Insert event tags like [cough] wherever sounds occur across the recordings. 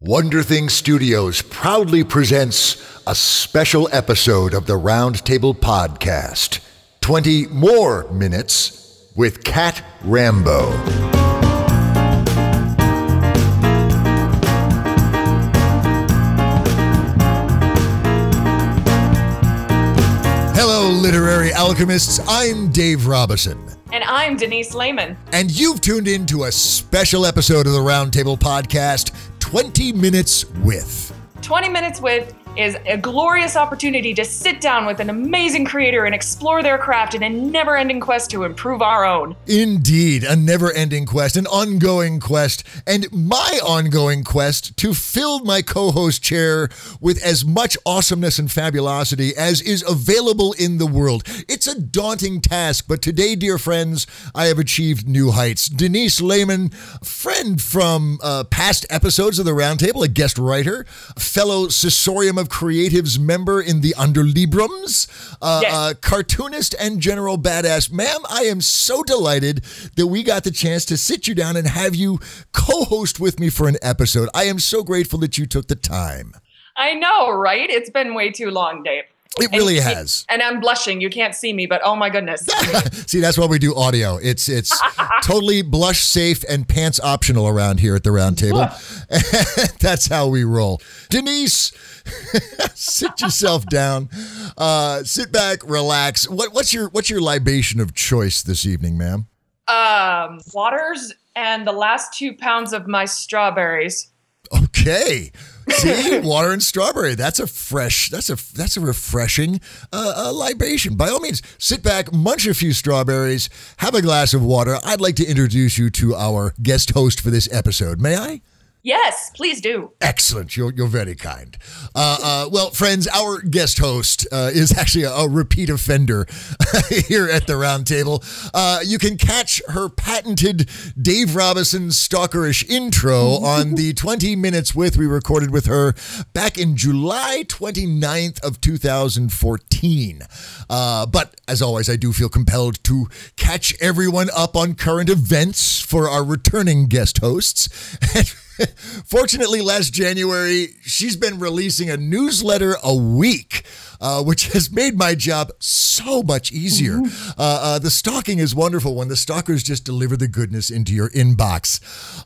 Wonder Thing Studios proudly presents a special episode of the Roundtable Podcast 20 more minutes with Cat Rambo. Hello, literary alchemists. I'm Dave Robison. And I'm Denise Lehman. And you've tuned in to a special episode of the Roundtable Podcast 20 Minutes with. 20 Minutes with is a glorious opportunity to sit down with an amazing creator and explore their craft in a never ending quest to improve our own. Indeed, a never ending quest, an ongoing quest, and my ongoing quest to fill my co host chair with as much awesomeness and fabulosity as is available in the world. It's a daunting task, but today, dear friends, I have achieved new heights. Denise Lehman, friend from uh, past episodes of the Roundtable, a guest writer, fellow Sensorium of Creatives member in the Underlibrums, uh, Yes. uh, cartoonist and general badass. Ma'am, I am so delighted that we got the chance to sit you down and have you co host with me for an episode. I am so grateful that you took the time. I know, right? It's been way too long, Dave. It really has. And I'm blushing. You can't see me, but oh my goodness. [laughs] See, that's why we do audio. It's it's [laughs] totally blush safe and pants optional around here at the round table. [laughs] that's how we roll. Denise, sit yourself down. Uh, sit back, relax. What, what's your what's your libation of choice this evening, ma'am? um, waters and the last two pounds of my strawberries. Okay. See, [laughs] water and strawberry. That's a fresh. That's a that's a refreshing uh, uh, libation. By all means, sit back, munch a few strawberries, have a glass of water. I'd like to introduce you to our guest host for this episode. May I? Yes, please do. Excellent. You're, you're very kind. Uh, uh, well, friends, our guest host uh, is actually a, a repeat offender [laughs] here at the roundtable. Uh, you can catch her patented Dave Robison stalkerish intro on the [laughs] 20 minutes with we recorded with her back in July 29th of 2014. Uh, but as always, I do feel compelled to catch everyone up on current events for our returning guest hosts. [laughs] [laughs] Fortunately, last January, she's been releasing a newsletter a week, uh, which has made my job so much easier. Uh, uh, the stalking is wonderful when the stalkers just deliver the goodness into your inbox.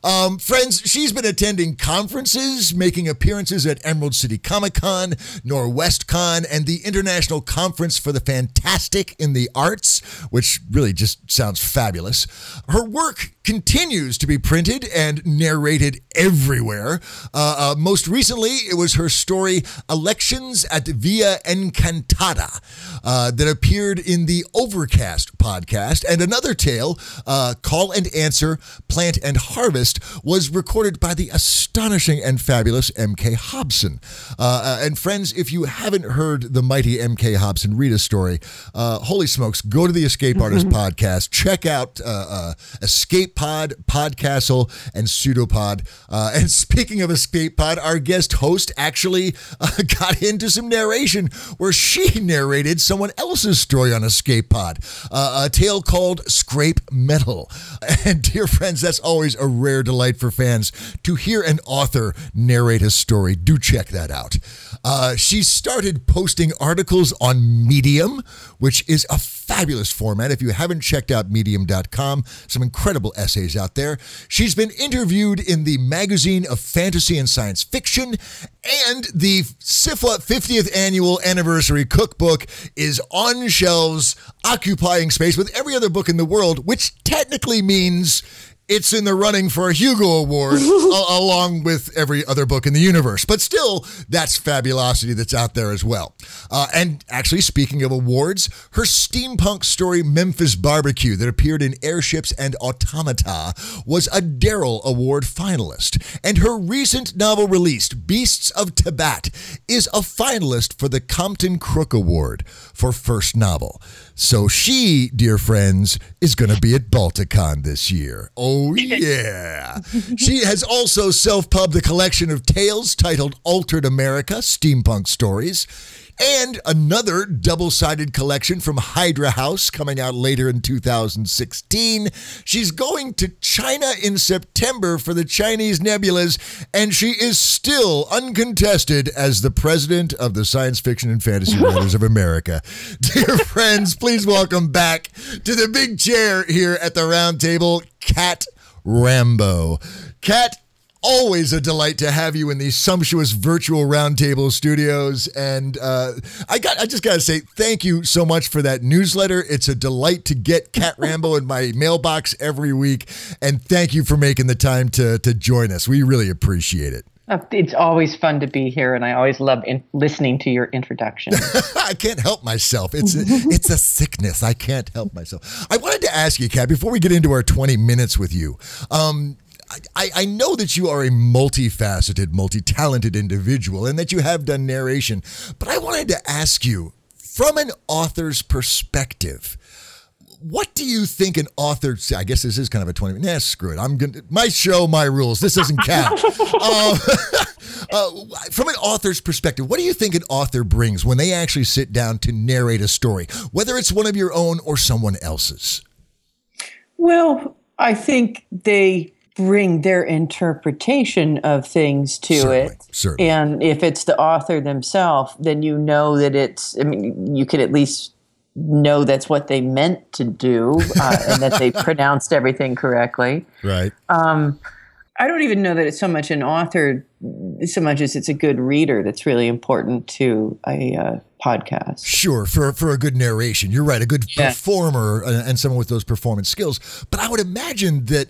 Um, friends, she's been attending conferences, making appearances at Emerald City Comic Con, Norwescon, and the International Conference for the Fantastic in the Arts, which really just sounds fabulous. Her work continues to be printed and narrated everywhere. Uh, uh, most recently, it was her story Elections at Via Encantada uh, that appeared in the Overcast podcast. And another tale, uh, Call and Answer, Plant and Harvest, was recorded by the astonishing and fabulous M.K. Hobson. Uh, uh, and friends, if you haven't heard the mighty M.K. Hobson read a story, uh, holy smokes, go to the Escape [laughs] Artist podcast. Check out uh, uh, Escape Pod, Podcastle, and Pseudopod. Uh, [laughs] and speaking of Escape Pod, our guest host actually uh, [laughs] got into some narration where she [laughs] narrated someone else's story on Escape Pod, uh, a tale called Scrape Metal. [laughs] And dear friends, that's always a rare delight for fans to hear an author narrate a story. Do check that out. Uh, she started posting articles on Medium, which is a fabulous format. If you haven't checked out medium.com, some incredible essays out there. She's been interviewed in the magazine of fantasy and science fiction, and the SFWA 50th annual anniversary cookbook is on shelves, occupying space with every other book in the world, which technically means it's in the running for a Hugo Award [laughs] a- along with every other book in the universe. But still, that's fabulosity that's out there as well. Uh, and actually, speaking of awards, her steampunk story Memphis Barbecue that appeared in Airships and Automata was a Darrell Award finalist. And her recent novel released, Beasts of Tabat, is a finalist for the Compton Crook Award for first novel. So she, dear friends, is going to be at Balticon this year. Oh, Oh, yeah. she has also self pubbed a collection of tales titled Altered America Steampunk Stories. And another double sided collection from Hydra House coming out later in 2016. She's going to China in September for the Chinese Nebulas, and she is still uncontested as the president of the Science Fiction and Fantasy [laughs] Writers of America. Dear friends, please welcome back to the big chair here at the round table, Cat Rambo. Cat, always a delight to have you in these sumptuous virtual roundtable studios and uh, i got i just gotta say thank you so much for that newsletter it's a delight to get cat [laughs] rambo in my mailbox every week and thank you for making the time to to join us we really appreciate it Uh, It's always fun to be here, and I always love in- listening to your introduction. [laughs] I can't help myself. It's a, [laughs] it's a sickness. I can't help myself. I wanted to ask you, Cat, before we get into our 20 minutes with you. Um, I, I know that you are a multifaceted, multi-talented individual and that you have done narration, but I wanted to ask you, from an author's perspective, what do you think an author? I guess this is kind of a twenty. Nah, screw it. I'm gonna my show, my rules. This doesn't count. uh, [laughs] [laughs] uh, from an author's perspective, what do you think an author brings when they actually sit down to narrate a story, whether it's one of your own or someone else's? well, I think they bring their interpretation of things to Certainly, it. certainly. And if it's the author themselves, then you know that it's, I mean, you could at least know that's what they meant to do uh, and that they [laughs] pronounced everything correctly. Right. I don't even know that it's so much an author, so much as it's a good reader that's really important to a uh, podcast. Sure, for for a good narration, you're right. A good Yeah. performer uh, and someone with those performance skills. But I would imagine that,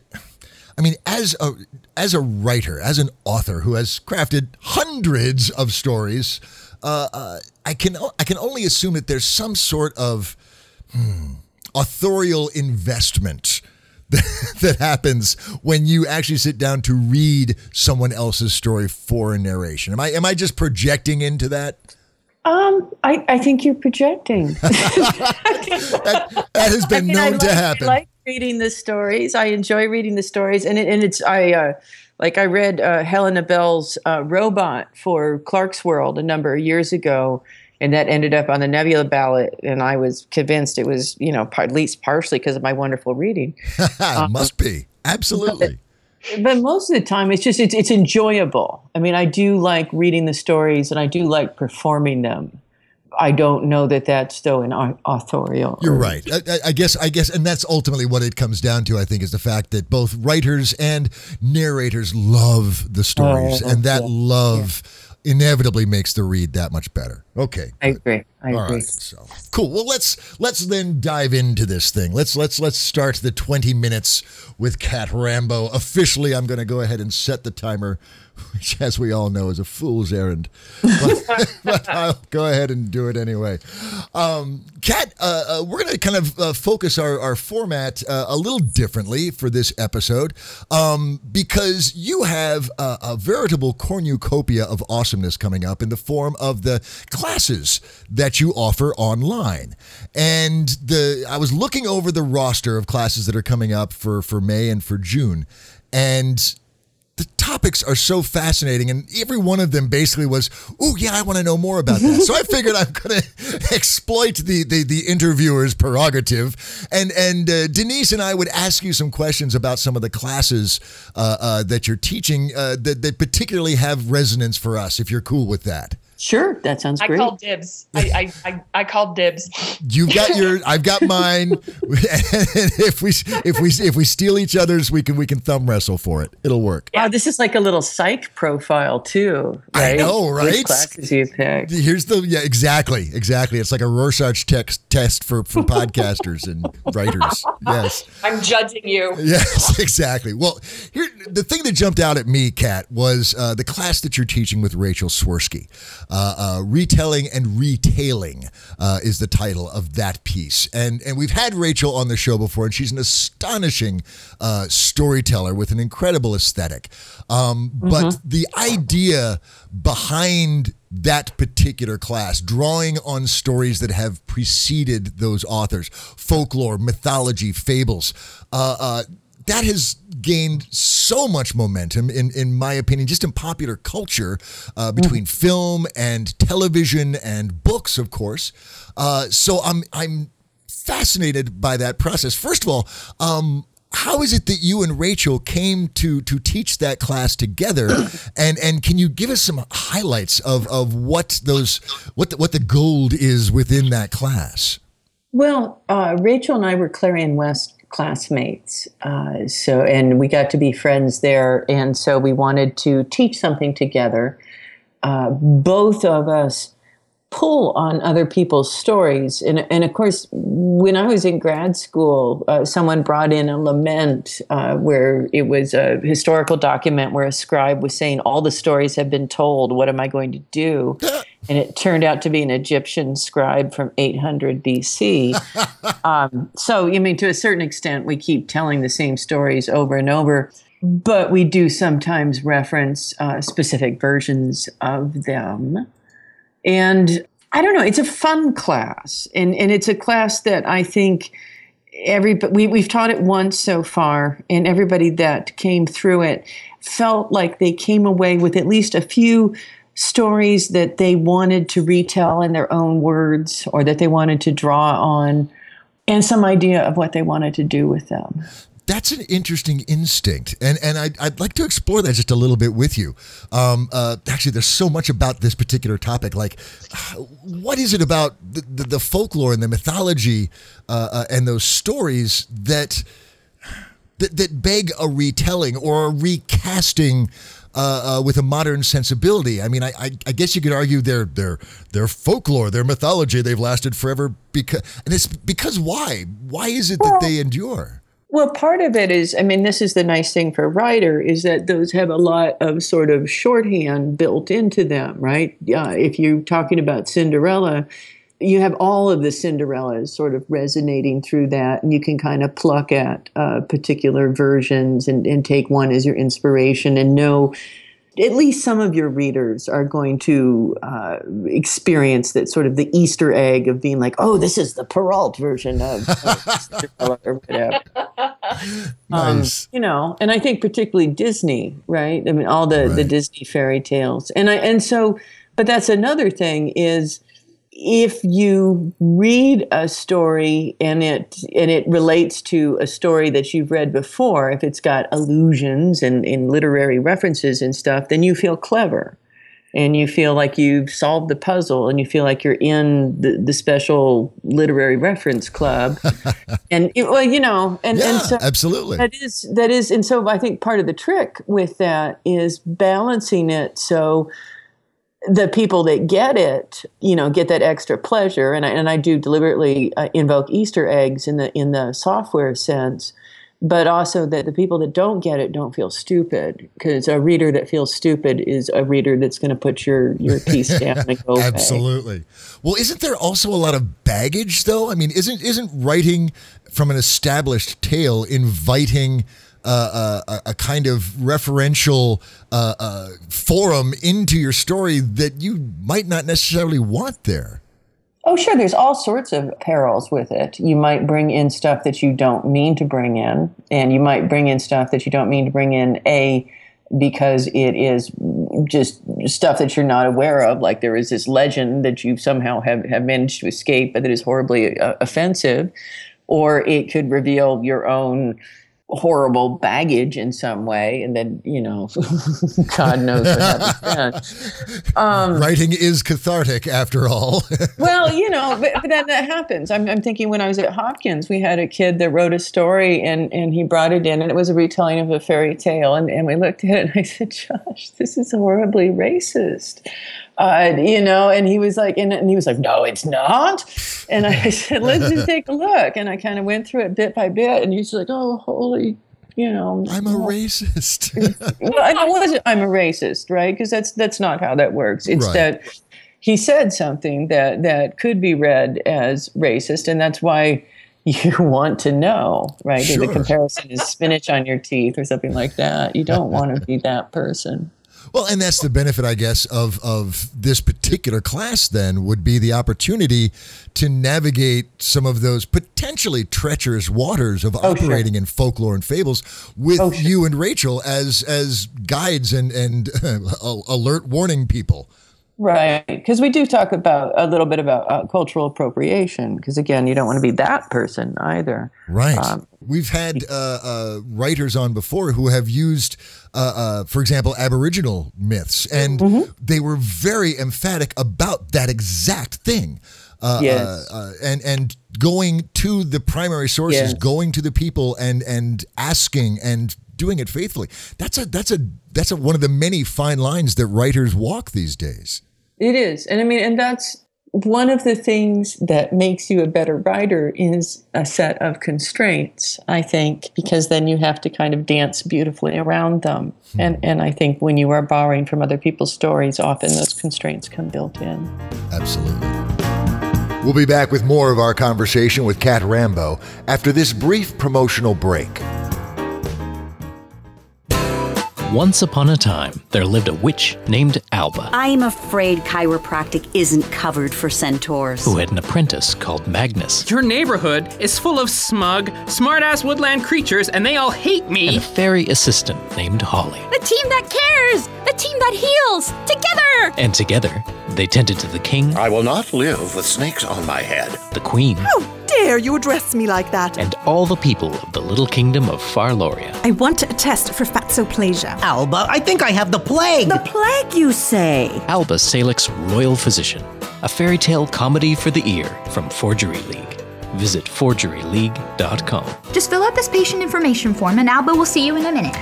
I mean, as a as a writer, as an author who has crafted hundreds of stories, uh, uh, I can I can only assume that there's some sort of hmm, authorial investment. [laughs] that- That happens when you actually sit down to read someone else's story for a narration. Am I am I just projecting into that? Um, I, I think you're projecting. [laughs] [laughs] That, that has been I mean, known to happen. Like reading the stories. I enjoy reading the stories, and it, and it's I uh, like I read uh, Helena Bell's uh, Robot for Clarkesworld a number of years ago, and that ended up on the Nebula ballot, and I was convinced it was you know par- at least partially because of my wonderful reading. [laughs] Must be. Absolutely. but most of the time it's just it's, it's enjoyable i mean i do like reading the stories and i do like performing them i don't know that that's though an authorial You're right. I, I- guess. I guess, and that's ultimately what it comes down to. I think is the fact that both writers and narrators love the stories, Oh, and that yeah. love inevitably makes the read that much better. Okay. i agree i All agree right. So cool. Well, let's let's then dive into this thing. Let's let's let's start the 20 minutes with Cat Rambo. Officially, I'm going to go ahead and set the timer, [laughs] which, as we all know, is a fool's errand. But, [laughs] but I'll go ahead and do it anyway. Um, Cat, uh, uh, we're going to kind of uh, focus our, our format uh, a little differently for this episode um, because you have a, a veritable cornucopia of awesomeness coming up in the form of the classes that you offer online. And the I was looking over the roster of classes that are coming up for, for May and for June. And the topics are so fascinating, and every one of them basically was, "Oh yeah, I want to know more about that." so I figured I'm going [laughs] to exploit the, the the interviewer's prerogative, and and uh, Denise and I would ask you some questions about some of the classes uh, uh, that you're teaching uh, that that particularly have resonance for us. If you're cool with that, sure that sounds I great called dibs. I, I, I, I called dibs. you've got your, [laughs] I've got mine. [laughs] If we if we if we steal each other's, we can we can thumb wrestle for it. It'll work. wow this is like a little psych profile too I right know, Which right? classes you pick Here's the yeah exactly exactly. It's like a Rorschach text test for for [laughs] podcasters and writers. Yes, I'm judging you. yes, exactly. Well, here the thing that jumped out at me, Cat, was uh, the class that you're teaching with Rachel Swirsky. Uh, uh, retelling and retailing uh, is the title of that piece, and and we've had Rachel on the show before, and she's an astonishing uh, storyteller with an incredible aesthetic. Um, But the idea behind that particular class, drawing on stories that have preceded those authors, folklore, mythology, fables. Uh, uh, that has gained so much momentum, in, in my opinion, just in popular culture uh, between film and television and books, of course. Uh, so I'm I'm fascinated by that process. First of all, um, how is it that you and Rachel came to to teach that class together? [coughs] And and can you give us some highlights of, of what those what the, what the gold is within that class? Well, uh, Rachel and I were Clarion West classmates, uh, so and we got to be friends there, and so we wanted to teach something together. Uh, both of us pull on other people's stories. And, and of course, when I was in grad school, uh, someone brought in a lament uh, where it was a historical document where a scribe was saying, All the stories have been told. What am I going to do? [laughs] And it turned out to be an Egyptian scribe from 800 BC. [laughs] um, so, I mean, to a certain extent, we keep telling the same stories over and over but we do sometimes reference uh, specific versions of them. And I don't know, it's a fun class. And, and it's a class that I think every we, we've taught it once so far, and everybody that came through it felt like they came away with at least a few stories that they wanted to retell in their own words or that they wanted to draw on and some idea of what they wanted to do with them that's an interesting instinct, and and I'd, I'd like to explore that just a little bit with you. Um, uh, actually, there's so much about this particular topic. Like, [sighs] what is it about the, the, the folklore and the mythology uh, uh, and those stories that, that that beg a retelling or a recasting? Uh, uh, with a modern sensibility. I mean, I, I, I, guess you could argue they're, they're, they're folklore, their mythology, they've lasted forever because, and it's because why? Why is it that they endure? Well, part of it is, I mean, this is the nice thing for a writer is that those have a lot of sort of shorthand built into them, right? Uh, if you're talking about Cinderella, you have all of the Cinderellas sort of resonating through that, and you can kind of pluck at uh, particular versions and, and take one as your inspiration and know at least some of your readers are going to uh, experience that sort of the Easter egg of being like, oh, this is the Perrault version of, of or whatever. [laughs] Um, nice. Um, you know, and I think particularly Disney, right? I mean, all the, right. the Disney fairy tales. And I, and so, but that's another thing is, if you read a story and it and it relates to a story that you've read before, if it's got allusions and, and literary references and stuff, then you feel clever. And you feel like you've solved the puzzle and you feel like you're in the, the special literary reference club. [laughs] and it, well, you know, and, yeah, and so absolutely. That is that is and so I think part of the trick with that is balancing it so the people that get it, you know, get that extra pleasure, and I, and I do deliberately uh, invoke Easter eggs in the in the software sense, but also that the people that don't get it don't feel stupid because a reader that feels stupid is a reader that's going to put your your piece [laughs] down and go. Absolutely. Well, isn't there also a lot of baggage though? I mean, isn't isn't writing from an established tale inviting uh, a, a, kind of referential uh, uh, forum into your story that you might not necessarily want there. Oh, sure. There's all sorts of perils with it. You might bring in stuff that you don't mean to bring in, and you might bring in stuff that you don't mean to bring in. A because it is just stuff that you're not aware of. Like there is this legend that you somehow have, have managed to escape, but that is horribly uh, offensive, or it could reveal your own horrible baggage in some way, and then you know, [laughs] God knows what. Um, Writing is cathartic, after all. [laughs] well, you know, but, but then that happens. I'm, I'm thinking when I was at Hopkins, we had a kid that wrote a story, and and he brought it in, and it was a retelling of a fairy tale, and and we looked at it, and I said, Josh, this is horribly racist uh, you know, and he was like, and, and, he was like, no, it's not. And I [laughs] said, let's just take a look. And I kind of went through it bit by bit, and he's like, oh, holy, you know, I'm a racist. [laughs] well, I wasn't. I'm a racist, right? Because that's that's not how that works. It's right. that he said something that that could be read as racist, and that's why [laughs] you want to know, right? Sure. The comparison is spinach on your teeth or something like that. You don't want to be that person. Well, and that's the benefit, I guess, of of this particular class. Then would be the opportunity to navigate some of those potentially treacherous waters of Oh, sure. operating in folklore and fables with Oh, sure. you and Rachel as as guides and and [laughs] alert warning people. Right, because we do talk about a little bit about uh, cultural appropriation. Because again, you don't want to be that person either. Right. Um, We've had uh, uh, writers on before who have used, uh, uh, for example, Aboriginal myths, and Mm-hmm. they were very emphatic about that exact thing. Uh, Yes. and and going to the primary sources, Yes. going to the people, and and asking and doing it faithfully. That's a that's a that's a, one of the many fine lines that writers walk these days. It is. And I mean, and that's one of the things that makes you a better writer is a set of constraints, I think, because then you have to kind of dance beautifully around them. Hmm. And and I think when you are borrowing from other people's stories, often those constraints come built in. Absolutely. We'll be back with more of our conversation with Cat Rambo after this brief promotional break. Once upon a time, there lived a witch named Alba I'm afraid chiropractic isn't covered for centaurs. who had an apprentice called Magnus Your neighborhood is full of smug, smartass woodland creatures, and they all hate me. and me. a fairy assistant named Holly. The team that cares! The team that heals! Together! And together, they tended to the king, I will not live with snakes on my head. the queen, How Dare you address me like that? and all the people of the little kingdom of Farloria. I want a test for fatsoplasia. Alba, I think I have the plague. The plague, you say? Alba Salix Royal Physician, a fairy tale comedy for the ear from Forgery League. Visit forgeryleague.com. Just fill out this patient information form and Alba will see you in a minute.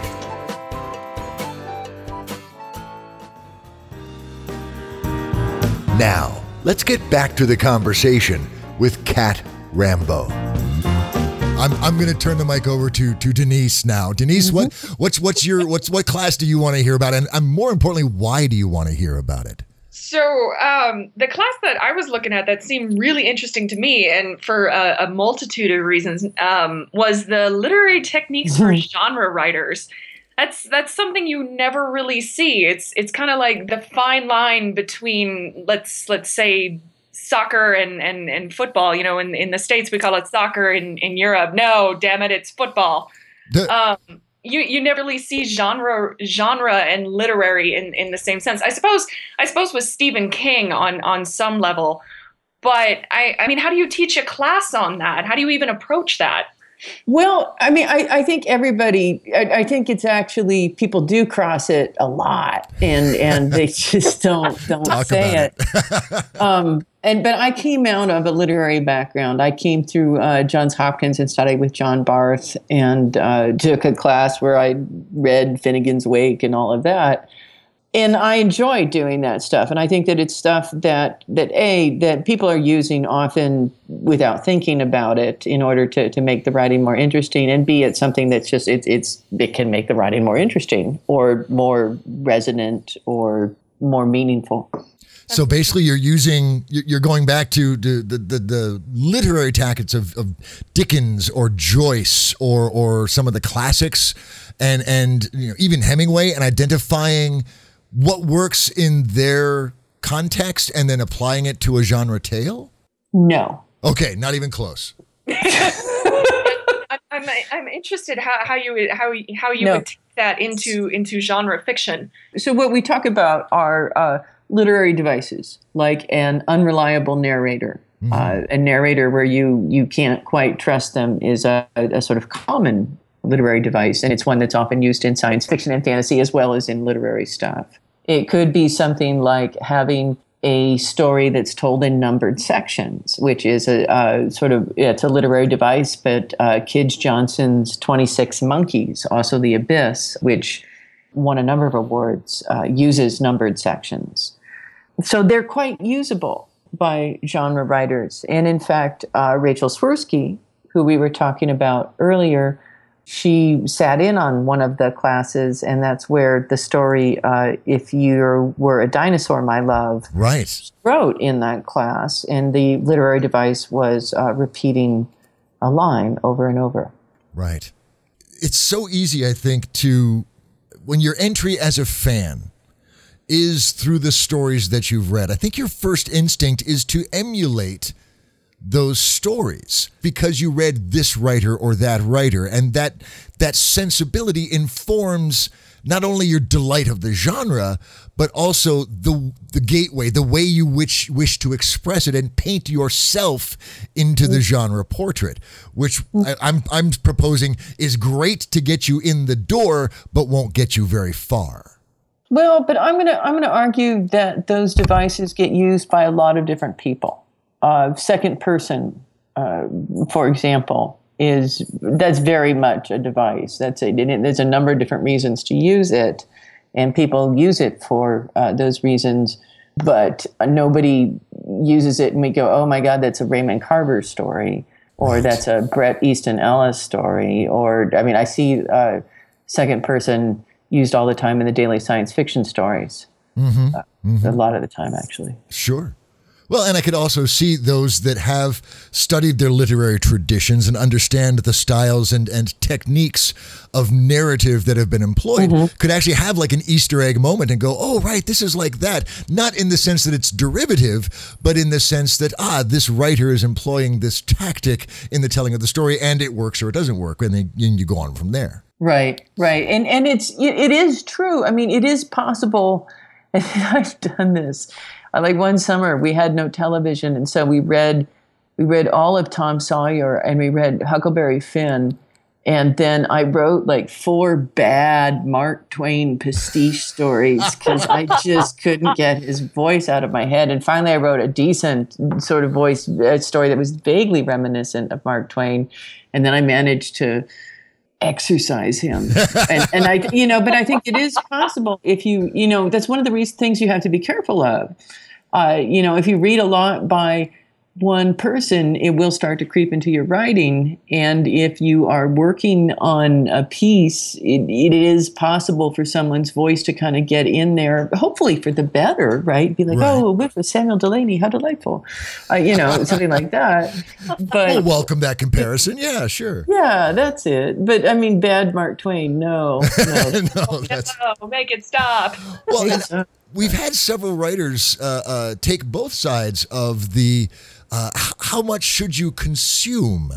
Now, let's get back to the conversation with Cat Rambo. I'm, I'm going to turn the mic over to to Denise now. Denise, what what's what's your what's what class do you want to hear about, and, and more importantly, why do you want to hear about it? So, um, the class that I was looking at that seemed really interesting to me, and for a, a multitude of reasons, um, was the literary techniques for genre writers. That's that's something you never really see. It's it's kind of like the fine line between let's let's say soccer and, and, and football. You know, in, in the states we call it soccer. In in Europe, no, damn it, it's football. The- Um, you you never really see genre genre and literary in, in the same sense. I suppose I suppose with Stephen King on on some level, but I I mean, how do you teach a class on that? How do you even approach that? Well, I mean, I, I think everybody, I, I think it's actually people do cross it a lot, and and they [laughs] just don't don't Talk say about it. [laughs] um, and but I came out of a literary background. I came through uh, Johns Hopkins and studied with John Barth, and uh, took a class where I read Finnegans Wake and all of that and I enjoy doing that stuff. And I think that it's stuff that that a that people are using often without thinking about it in order to to make the writing more interesting. And b it's something that's just it's it's it can make the writing more interesting or more resonant or more meaningful. So basically, you're using you're going back to the the, the, the literary tactics of, of Dickens or Joyce or or some of the classics, and and you know even Hemingway, and identifying what works in their context, and then applying it to a genre tale. No. Okay, not even close. I'm I'm, I'm interested how, how you would how how you No. would take that into into genre fiction. So what we talk about are uh, literary devices, like an unreliable narrator. Uh, a narrator where you you can't quite trust them is a, a sort of common literary device, and it's one that's often used in science fiction and fantasy as well as in literary stuff. It could be something like having a story that's told in numbered sections, which is a, sort of it's a literary device. But uh, Kij Johnson's Twenty Six Monkeys, also The Abyss, which won a number of awards, uh, uses numbered sections. So they're quite usable by genre writers. And in fact, uh, Rachel Swirsky, who we were talking about earlier, she sat in on one of the classes, and that's where the story, uh, If You Were a Dinosaur, My Love, Right. wrote in that class. And the literary device was uh, repeating a line over and over. Right. It's so easy, I think, to when your entry as a fan is through the stories that you've read. I think your first instinct is to emulate those stories because you read this writer or that writer and that that sensibility informs not only your delight of the genre but also the the gateway the way you wish wish to express it and paint yourself into the genre portrait which I, I'm I'm proposing is great to get you in the door but won't get you very far Well, but I'm gonna I'm gonna argue that those devices get used by a lot of different people. Uh, second person, uh, for example, is that's very much a device. That's a, there's a number of different reasons to use it, and people use it for uh, those reasons. But nobody uses it and we go, "Oh my God, that's a Raymond Carver story," or "That's a Bret Easton Ellis story," or I mean, I see uh, second person used all the time in the daily science fiction stories. Mm-hmm. Uh, A lot of the time, actually. Sure. Well, and I could also see those that have studied their literary traditions and understand the styles and, and techniques of narrative that have been employed could actually have like an Easter egg moment and go, oh, right, this is like that. Not in the sense that it's derivative, but in the sense that, ah, this writer is employing this tactic in the telling of the story and it works or it doesn't work. And then you go on from there. Right, right, and and it's it, it is true. I mean, it is possible. [laughs] I've done this. Uh, Like one summer, we had no television, and so we read we read all of Tom Sawyer, and we read Huckleberry Finn, and then I wrote like four bad Mark Twain pastiche stories because I [laughs] just couldn't get his voice out of my head. And finally, I wrote a decent sort of voice uh, story that was vaguely reminiscent of Mark Twain, and then I managed to exercise him. [laughs] And, and i you know but i think it is possible if you you know that's one of the things you have to be careful of. Uh, you know if you read a lot by one person it will start to creep into your writing and if you are working on a piece it, it is possible for someone's voice to kind of get in there hopefully for the better right be like Right. oh with samuel delany how delightful uh, you know [laughs] something like that but We'll welcome that comparison. Yeah, sure. yeah, that's it. But I mean, bad Mark Twain. No, no. [laughs] no, that's No, make it stop. well. [laughs] and we've had several writers uh, uh, take both sides of the uh, how much should you consume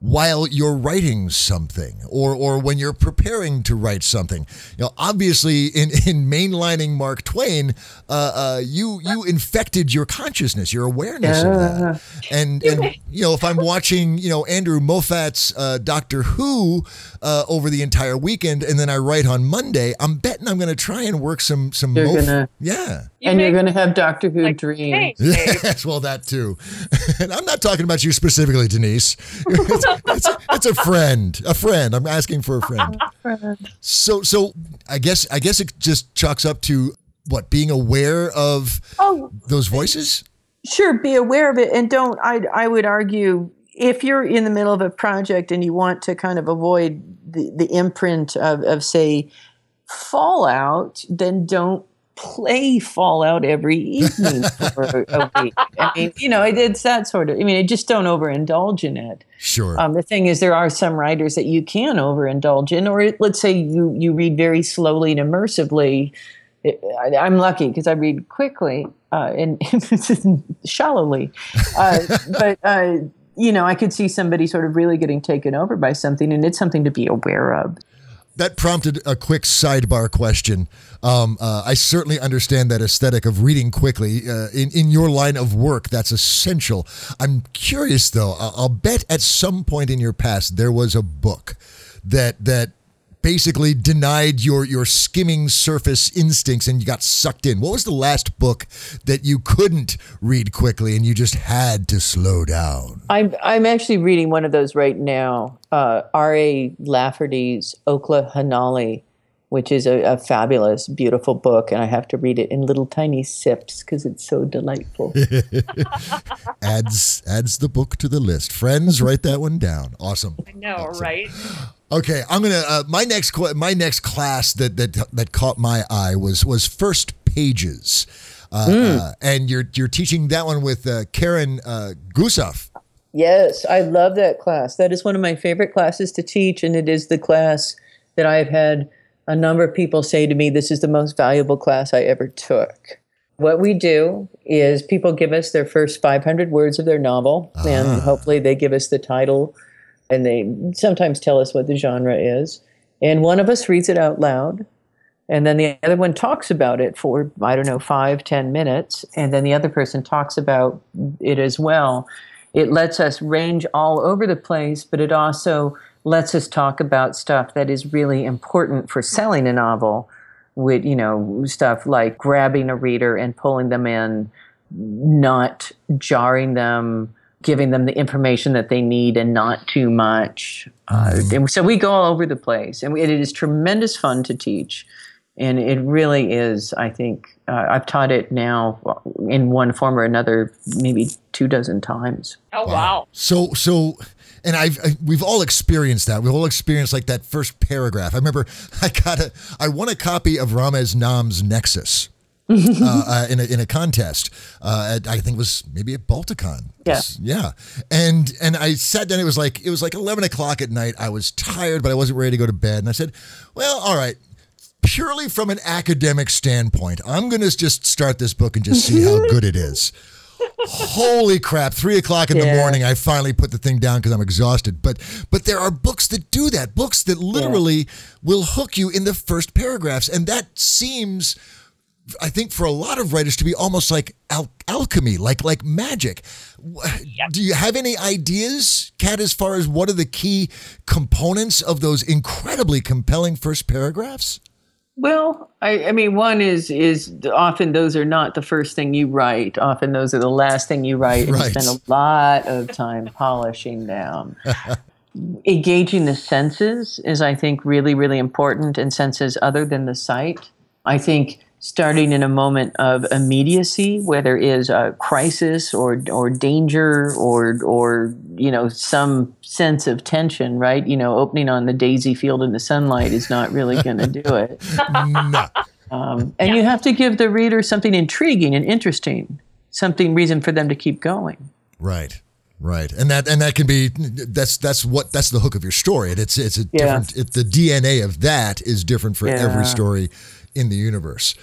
while you're writing something or or when you're preparing to write something? You know obviously in [laughs] in mainlining mark twain uh, uh, you you infected your consciousness your awareness of that. And and you know if i'm watching you know andrew moffat's uh, doctor who uh, over the entire weekend and then i write on monday i'm betting i'm going to try and work some some You're Moff- gonna- yeah and you're going to have Doctor Who dreams. Yes, well, that too. [laughs] And I'm not talking about you specifically, Denise. [laughs] It's, it's, it's a friend, a friend. I'm asking for a [laughs] friend. So, so I guess, I guess it just chalks up to what being aware of Oh, those voices. sure. Be aware of it, and don't. I I would argue if you're in the middle of a project and you want to kind of avoid the the imprint of of say Fallout, then don't play Fallout every evening for a week. I mean, you know, it, it's that sort of. I mean, just don't overindulge in it. Sure. Um, the thing is, there are some writers that you can overindulge in, or let's say you you read very slowly and immersively. I, I'm lucky because I read quickly uh, and [laughs] shallowly, uh, but uh, you know, I could see somebody sort of really getting taken over by something, and it's something to be aware of. that prompted a quick sidebar question. Um, uh, I certainly understand that aesthetic of reading quickly. Uh, in in your line of work, that's essential. I'm curious though. I'll, bet at some point in your past there was a book that that basically denied your your skimming surface instincts and you got sucked in. What was the last book that you couldn't read quickly and you just had to slow down? I'm I'm actually reading one of those right now. Uh, R.A. Lafferty's Okla Hannali, which is a, a fabulous, beautiful book, and I have to read it in little tiny sips because it's so delightful. [laughs] adds adds the book to the list. Friends, write that one down. Awesome. I know, right? Okay, I'm gonna. Uh, my next qu- my next class that that that caught my eye was was first pages, uh, Mm. uh, and you're you're teaching that one with uh, Karen uh, Gusoff. Yes, I love that class. That is one of my favorite classes to teach, and it is the class that I've had a number of people say to me, This is the most valuable class I ever took. What we do is people give us their first 500 words of their novel, Ah. and hopefully they give us the title, and they sometimes tell us what the genre is. And one of us reads it out loud, and then the other one talks about it for, I don't know, five, ten minutes, and then the other person talks about it as well. It lets us range all over the place, but it also lets us talk about stuff that is really important for selling a novel with you know stuff like grabbing a reader and pulling them in not jarring them giving them the information that they need and not too much uh, and so we go all over the place and we, it is tremendous fun to teach and it really is i think uh, i've taught it now in one form or another maybe two dozen times Oh wow. So so and I've I, we've all experienced that. We've all experienced like that first paragraph. I remember [laughs] I got a I won a copy of Ramez Naam's Nexus. [laughs] uh, uh, in a in a contest, uh, at, I think it was maybe at Balticon. Yeah. yeah, and and I sat down. It was like it was like eleven o'clock at night. I was tired, but I wasn't ready to go to bed. And I said, "Well, all right, purely from an academic standpoint, I'm going to just start this book and just see how [laughs] good it is." Holy crap! Three o'clock in the morning, I finally put the thing down because I'm exhausted. But but there are books that do that. Books that literally will hook you in the first paragraphs, and that seems, I think, for a lot of writers to be almost like al- alchemy, like like magic. Wh- Do you have any ideas, Cat, as far as what are the key components of those incredibly compelling first paragraphs? Well, I, I mean, one is is often those are not the first thing you write. Often those are the last thing you write, and Right. you spend a lot of time polishing them. [laughs] Engaging the senses is, I think, really, really important, and senses other than the sight. I think starting in a moment of immediacy, where there is a crisis or or danger or or you know some sense of tension, right? You know, opening on the daisy field in the sunlight is not really [laughs] going to do it. no. Um, and you have to give the reader something intriguing and interesting, something reason for them to keep going. Right. Right. And that and that can be that's that's what that's the hook of your story. And it's it's a Yeah. different it, the DNA of that is different for every story in the universe.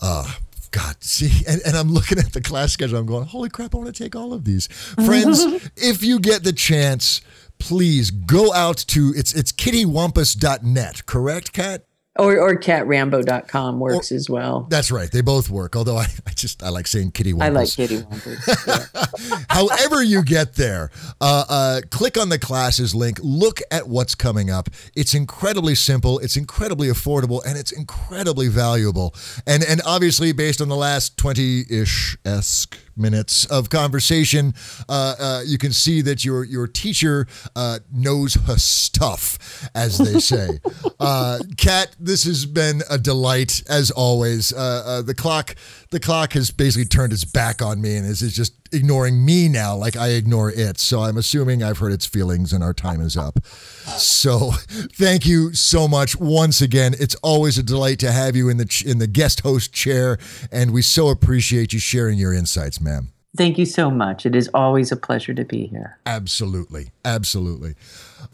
Uh God, see, and, and I'm looking at the class schedule. I'm going, holy crap, I want to take all of these. Friends, [laughs] if you get the chance, please go out to it's it's kittywumpus.net, correct, Cat? Or, or catrambo.com works as well. That's right. They both work. Although I, I just I like saying kitty wumpus. I like Kitty Wumpus. Yeah. [laughs] However, you get there, uh, uh, click on the classes link, look at what's coming up. It's incredibly simple, it's incredibly affordable, and it's incredibly valuable. And and obviously, based on the last 20 ish esque minutes of conversation, uh, uh, you can see that your your teacher uh, knows her stuff, as they [laughs] say. uh, Cat, this has been a delight as always. Uh, uh, the clock the clock has basically turned its back on me and is, is just ignoring me now, like I ignore it. So I'm assuming I've hurt its feelings and our time is up. So thank you so much once again. It's always a delight to have you in the ch- in the guest host chair, and we so appreciate you sharing your insights, ma'am. Thank you so much. It is always a pleasure to be here. Absolutely, absolutely.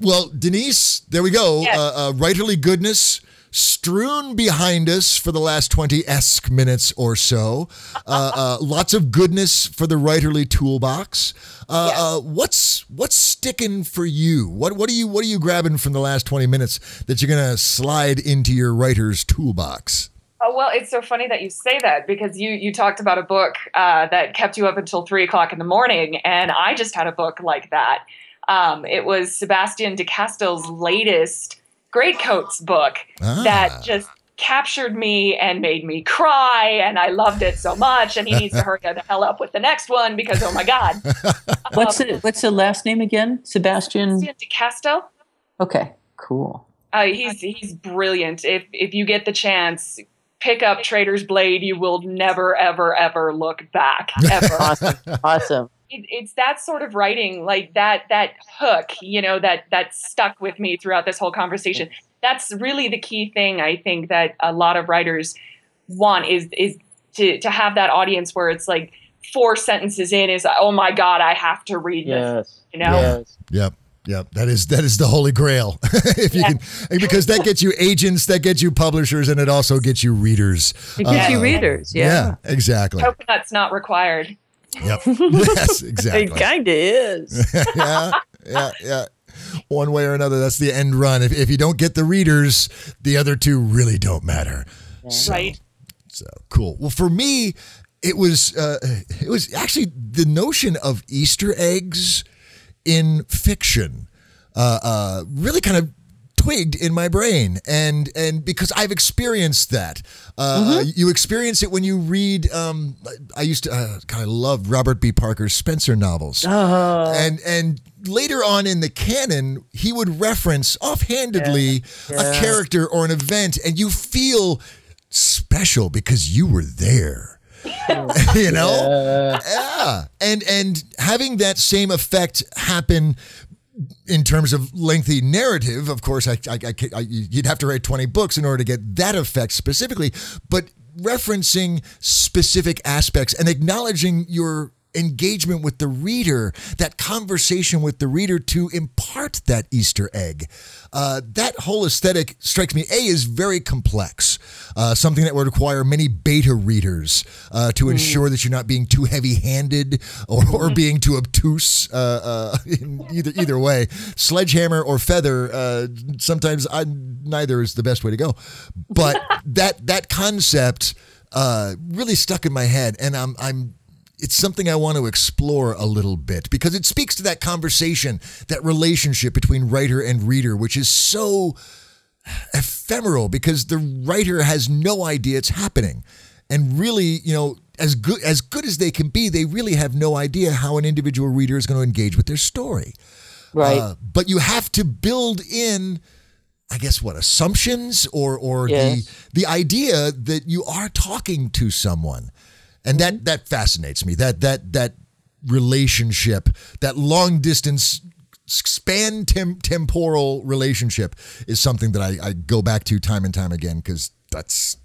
Well, Denise, there we go. Yes. Uh, uh, writerly goodness strewn behind us for the last 20 esque minutes or so. Uh, uh, lots of goodness for the writerly toolbox. Uh, Yes. uh, what's what's sticking for you? What what are you what are you grabbing from the last 20 minutes that you're gonna slide into your writer's toolbox? Oh well, it's so funny that you say that because you you talked about a book uh, that kept you up until three o'clock in the morning, and I just had a book like that. Um, it was Sebastian de Castell's latest Greatcoats book Ah. that just captured me and made me cry, and I loved it so much. And he needs to hurry the hell up with the next one because oh my god, [laughs] What's the what's the last name again? Sebastian. Sebastian de Castell. Okay, cool. Uh, he's he's brilliant. If if you get the chance, pick up Traitor's Blade. You will never ever ever look back ever. [laughs] Awesome. awesome. It, it's that sort of writing like that that hook you know that that stuck with me throughout this whole conversation that's really the key thing i think that a lot of writers want is is to to have that audience where it's like four sentences in is oh my god i have to read this Yes. you know Yes. Yep. Yep, that is that is the holy grail. [laughs] if you can, because that gets you agents, that gets you publishers, and it also gets you readers. It gets you Uh, readers. Yeah. Yeah, exactly. Coconut's not required. Yep. [laughs] yes, It kind of is. [laughs] yeah, yeah, yeah. One way or another, that's the end run. If, if you don't get the readers, the other two really don't matter. So, Right. So cool. Well, for me, it was uh, it was actually the notion of Easter eggs in fiction uh, uh, really kind of twigged in my brain and and because I've experienced that. Uh, you experience it when you read um, I used to uh, kind of love Robert B. Parker's Spenser novels. And and later on in the canon he would reference offhandedly a character or an event and you feel special because you were there. [laughs] [laughs] You know? Yeah. And and having that same effect happen in terms of lengthy narrative of course I, I, I, you'd have to write 20 books in order to get that effect specifically but referencing specific aspects and acknowledging your engagement with the reader that conversation with the reader to impart that easter egg. Uh, that whole aesthetic strikes me a is very complex uh, something that would require many beta readers uh, to ensure that you're not being too heavy-handed [laughs] or, or being too obtuse uh, uh, in either either way. Sledgehammer or feather uh, sometimes I, neither is the best way to go. But [laughs] that that concept uh, really stuck in my head and I'm I'm it's something I want to explore a little bit because it speaks to that conversation, that relationship between writer and reader, which is so ephemeral because the writer has no idea it's happening. And really, you know, as good as good as they can be, they really have no idea how an individual reader is going to engage with their story. Right. Uh, but you have to build in I guess what assumptions or or Yes. the the idea that you are talking to someone. And that that fascinates me. That that that relationship, that long distance span tem- temporal relationship is something that I, I go back to time and time again because that's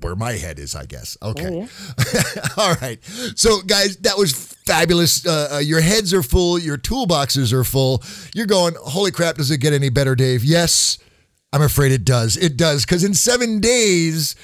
where my head is, I guess. Okay. [laughs] All right. So, guys, that was fabulous. Uh, uh, your heads are full. Your toolboxes are full. You're going, holy crap, does it get any better, Dave? Yes, I'm afraid it does. It does. Because in seven days,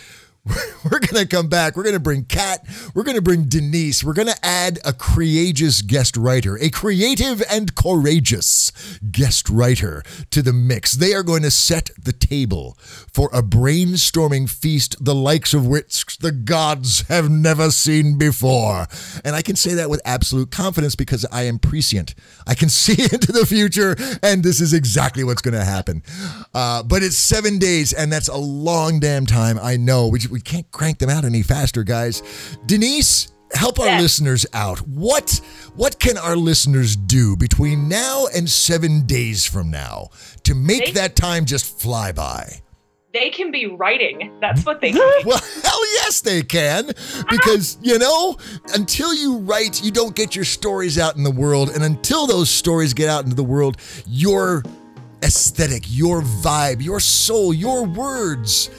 [laughs] we're going to come back. We're going to bring Cat. We're going to bring Denise. We're going to add a courageous guest writer, a creative and courageous guest writer to the mix. They are going to set the table for a brainstorming feast, the likes of which the gods have never seen before. And I can say that with absolute confidence because I am prescient. I can [laughs] see into the future, and this is exactly what's going to happen. Uh, but it's seven days, and that's a long damn time. I know. We, we can't crank them out any faster, guys. Denise, help our Yes. listeners out. What what can our listeners do between now and seven days from now to make They- that time just fly by? They can be writing. That's what they can [laughs] do. Well, hell yes, they can. Because, ah. you know, until you write, you don't get your stories out in the world. And until those stories get out into the world, your aesthetic, your vibe, your soul, your words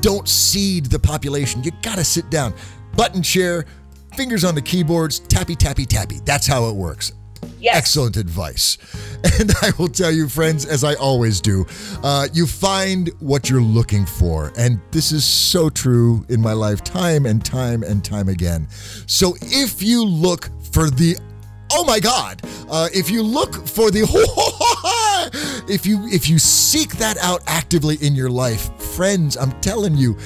don't seed the population. You got to sit down, button chair, fingers on the keyboards, tappy, tappy, tappy. That's how it works. Yes. Excellent advice. [laughs] And I will tell you, friends, as I always do, uh, you find what you're looking for. And this is so true in my life, time and time and time again. So if you look for the Oh my God! Uh, if you look for the, [laughs] if you if you seek that out actively in your life, friends, I'm telling you,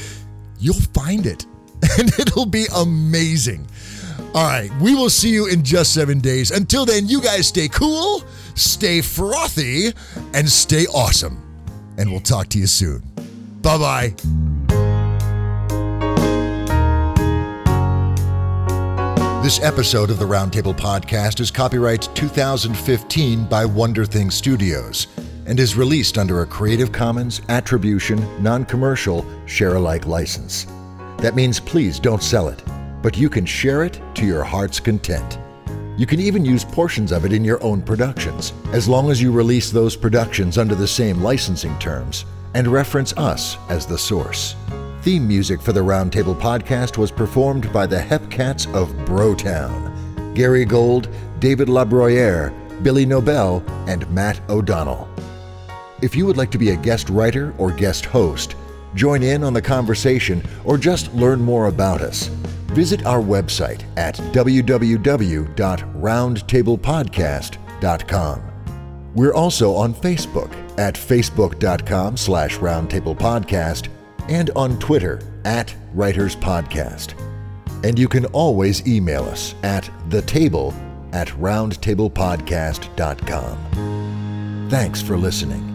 you'll find it, [laughs] and it'll be amazing. All right, we will see you in just seven days. Until then, you guys stay cool, stay frothy, and stay awesome. And we'll talk to you soon. Bye bye. This episode of the Roundtable Podcast is copyright 2015 by Wonder Thing Studios and is released under a Creative Commons Attribution, Non Commercial, Share Alike license. That means please don't sell it, but you can share it to your heart's content. You can even use portions of it in your own productions, as long as you release those productions under the same licensing terms and reference us as the source. Theme music for the Roundtable podcast was performed by the Hepcats of Brotown. Gary Gold, David LaBruyere, Billy Nobel, and Matt O'Donnell. If you would like to be a guest writer or guest host, join in on the conversation, or just learn more about us, visit our website at www.roundtablepodcast.com. We're also on Facebook at facebook.com slash roundtablepodcast and on Twitter at Writers Podcast. And you can always email us at thetable at roundtablepodcast.com. Thanks for listening.